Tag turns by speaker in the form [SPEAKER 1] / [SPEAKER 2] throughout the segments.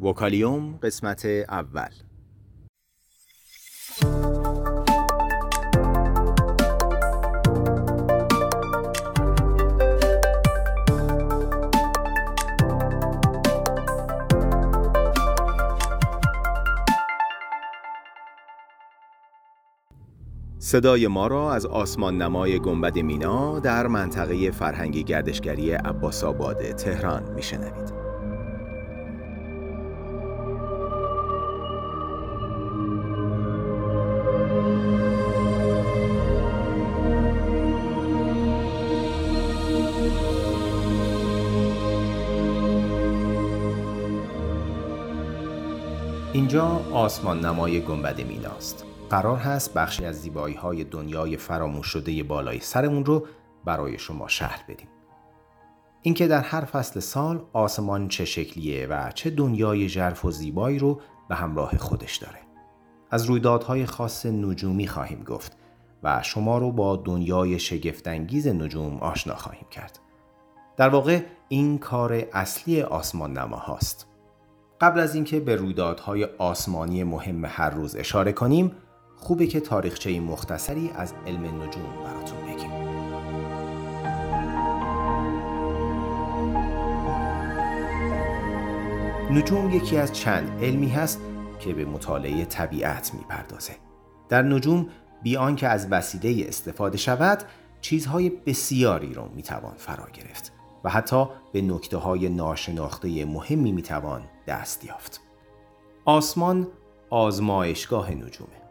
[SPEAKER 1] وکالیوم قسمت اول صدای ما را از آسمان نمای گنبد مینا در منطقه فرهنگی گردشگری عباس آباد تهران میشنوید. اینجا آسمان نمای گنبد میناست. قرار هست بخشی از زیبایی های دنیای فراموش شده بالای سرمون رو برای شما شهر بدیم. اینکه در هر فصل سال آسمان چه شکلیه و چه دنیای ژرف و زیبایی رو به همراه خودش داره. از رویدادهای خاص نجومی خواهیم گفت و شما رو با دنیای شگفتانگیز نجوم آشنا خواهیم کرد. در واقع این کار اصلی آسمان نما هاست. قبل از اینکه به رویدادهای آسمانی مهم هر روز اشاره کنیم، خوبه که تاریخچه مختصری از علم نجوم براتون بگیم. نجوم یکی از چند علمی هست که به مطالعه طبیعت می‌پردازه. در نجوم بیان که از وسیله استفاده شود، چیزهای بسیاری رو می‌توان فرا گرفت و حتی به نکته های ناشناخته مهمی می‌توان دست یافت. آسمان آزمایشگاه نجومه.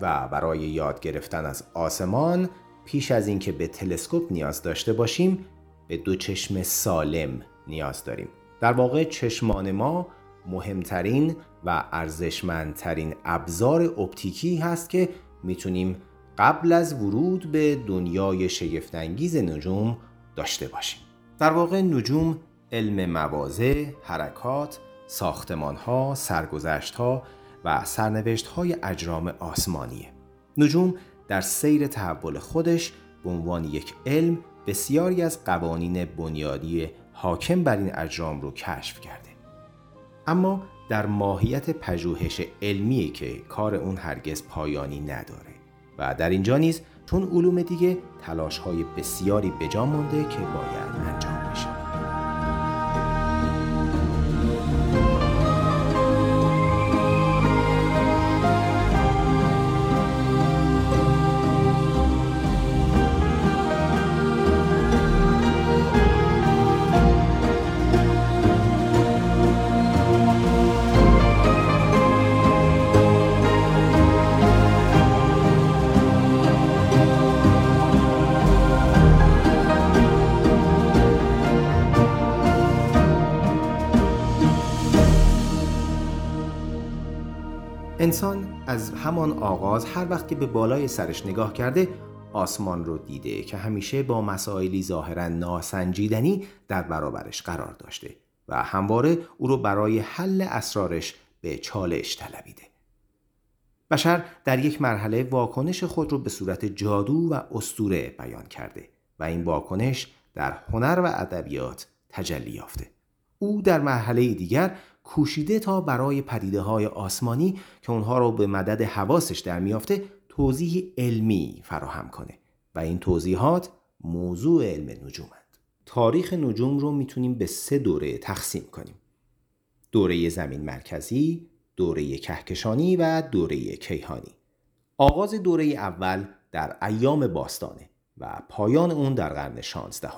[SPEAKER 1] و برای یاد گرفتن از آسمان پیش از اینکه به تلسکوپ نیاز داشته باشیم به دو چشم سالم نیاز داریم در واقع چشمان ما مهمترین و ارزشمندترین ابزار اپتیکی هست که می‌تونیم قبل از ورود به دنیای شگفتانگیز نجوم داشته باشیم در واقع نجوم علم موازه، حرکات، ساختمانها، سرگذشتها و سرنوشت های اجرام آسمانیه. نجوم در سیر تحول خودش به عنوان یک علم بسیاری از قوانین بنیادی حاکم بر این اجرام رو کشف کرده. اما در ماهیت پژوهش علمی که کار اون هرگز پایانی نداره و در اینجا نیز چون علوم دیگه تلاش های بسیاری بجا مونده که باید انجام انسان از همان آغاز هر وقت که به بالای سرش نگاه کرده آسمان رو دیده که همیشه با مسائلی ظاهرا ناسنجیدنی در برابرش قرار داشته و همواره او رو برای حل اسرارش به چالش طلبیده. بشر در یک مرحله واکنش خود رو به صورت جادو و استوره بیان کرده و این واکنش در هنر و ادبیات تجلی یافته. او در مرحله دیگر کوشیده تا برای پدیده های آسمانی که اونها رو به مدد حواسش در میافته توضیح علمی فراهم کنه و این توضیحات موضوع علم نجومند. تاریخ نجوم رو می‌تونیم به سه دوره تقسیم کنیم. دوره زمین مرکزی، دوره کهکشانی و دوره کیهانی. آغاز دوره اول در ایام باستانه و پایان اون در قرن 16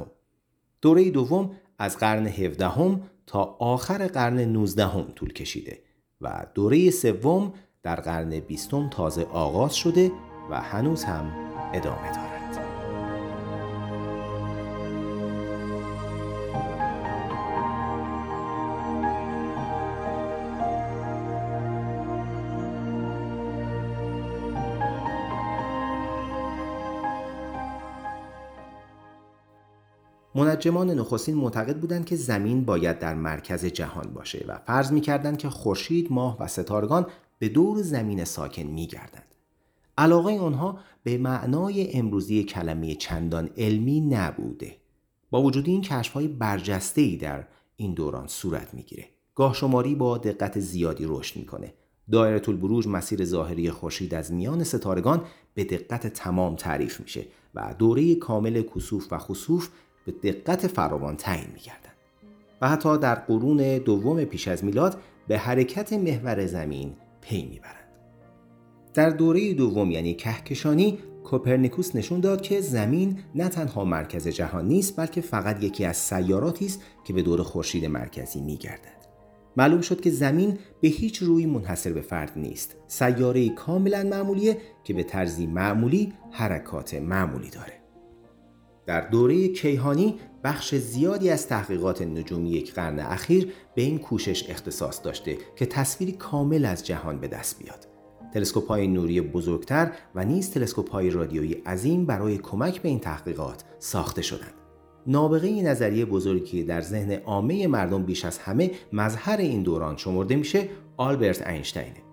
[SPEAKER 1] دوره دوم از قرن 17 تا آخر قرن 19 طول کشیده و دوره سوم در قرن بیستم تازه آغاز شده و هنوز هم ادامه دارد. منجمان نخستین معتقد بودند که زمین باید در مرکز جهان باشه و فرض می‌کردند که خورشید، ماه و ستارگان به دور زمین ساکن میگردند. علاقه آنها به معنای امروزی کلمه چندان علمی نبوده. با وجود این کشف های برجسته ای در این دوران صورت می‌گیره. گاه شماری با دقت زیادی رشد می‌کنه دایره البروج مسیر ظاهری خورشید از میان ستارگان به دقت تمام تعریف میشه و دوره کامل کسوف و خسوف به دقت فراوان تعیین میگردن و حتی در قرون دوم پیش از میلاد به حرکت محور زمین پی می‌برند. در دوره دوم یعنی کهکشانی کوپرنیکوس نشون داد که زمین نه تنها مرکز جهان نیست بلکه فقط یکی از سیاراتی است که به دور خورشید مرکزی میگردد. معلوم شد که زمین به هیچ روی منحصر به فرد نیست. سیاره کاملا معمولیه که به طرزی معمولی حرکات معمولی داره. در دوره کیهانی بخش زیادی از تحقیقات نجومی یک قرن اخیر به این کوشش اختصاص داشته که تصویری کامل از جهان به دست بیاد تلسکوپ های نوری بزرگتر و نیز تلسکوپ های رادیویی عظیم برای کمک به این تحقیقات ساخته شدند. نابغه نظریه بزرگی در ذهن عامه مردم بیش از همه مظهر این دوران شمرده میشه آلبرت اینشتینه.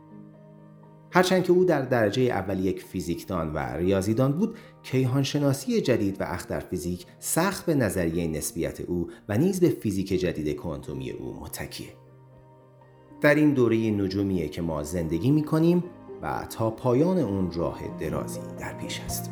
[SPEAKER 1] هرچند که او در درجه اول یک فیزیکدان و ریاضیدان بود، کیهانشناسی جدید و اختر فیزیک سخت به نظریه نسبیت او و نیز به فیزیک جدید کوانتومی او متکیه. در این دوره نجومیه که ما زندگی می کنیم و تا پایان اون راه درازی در پیش است.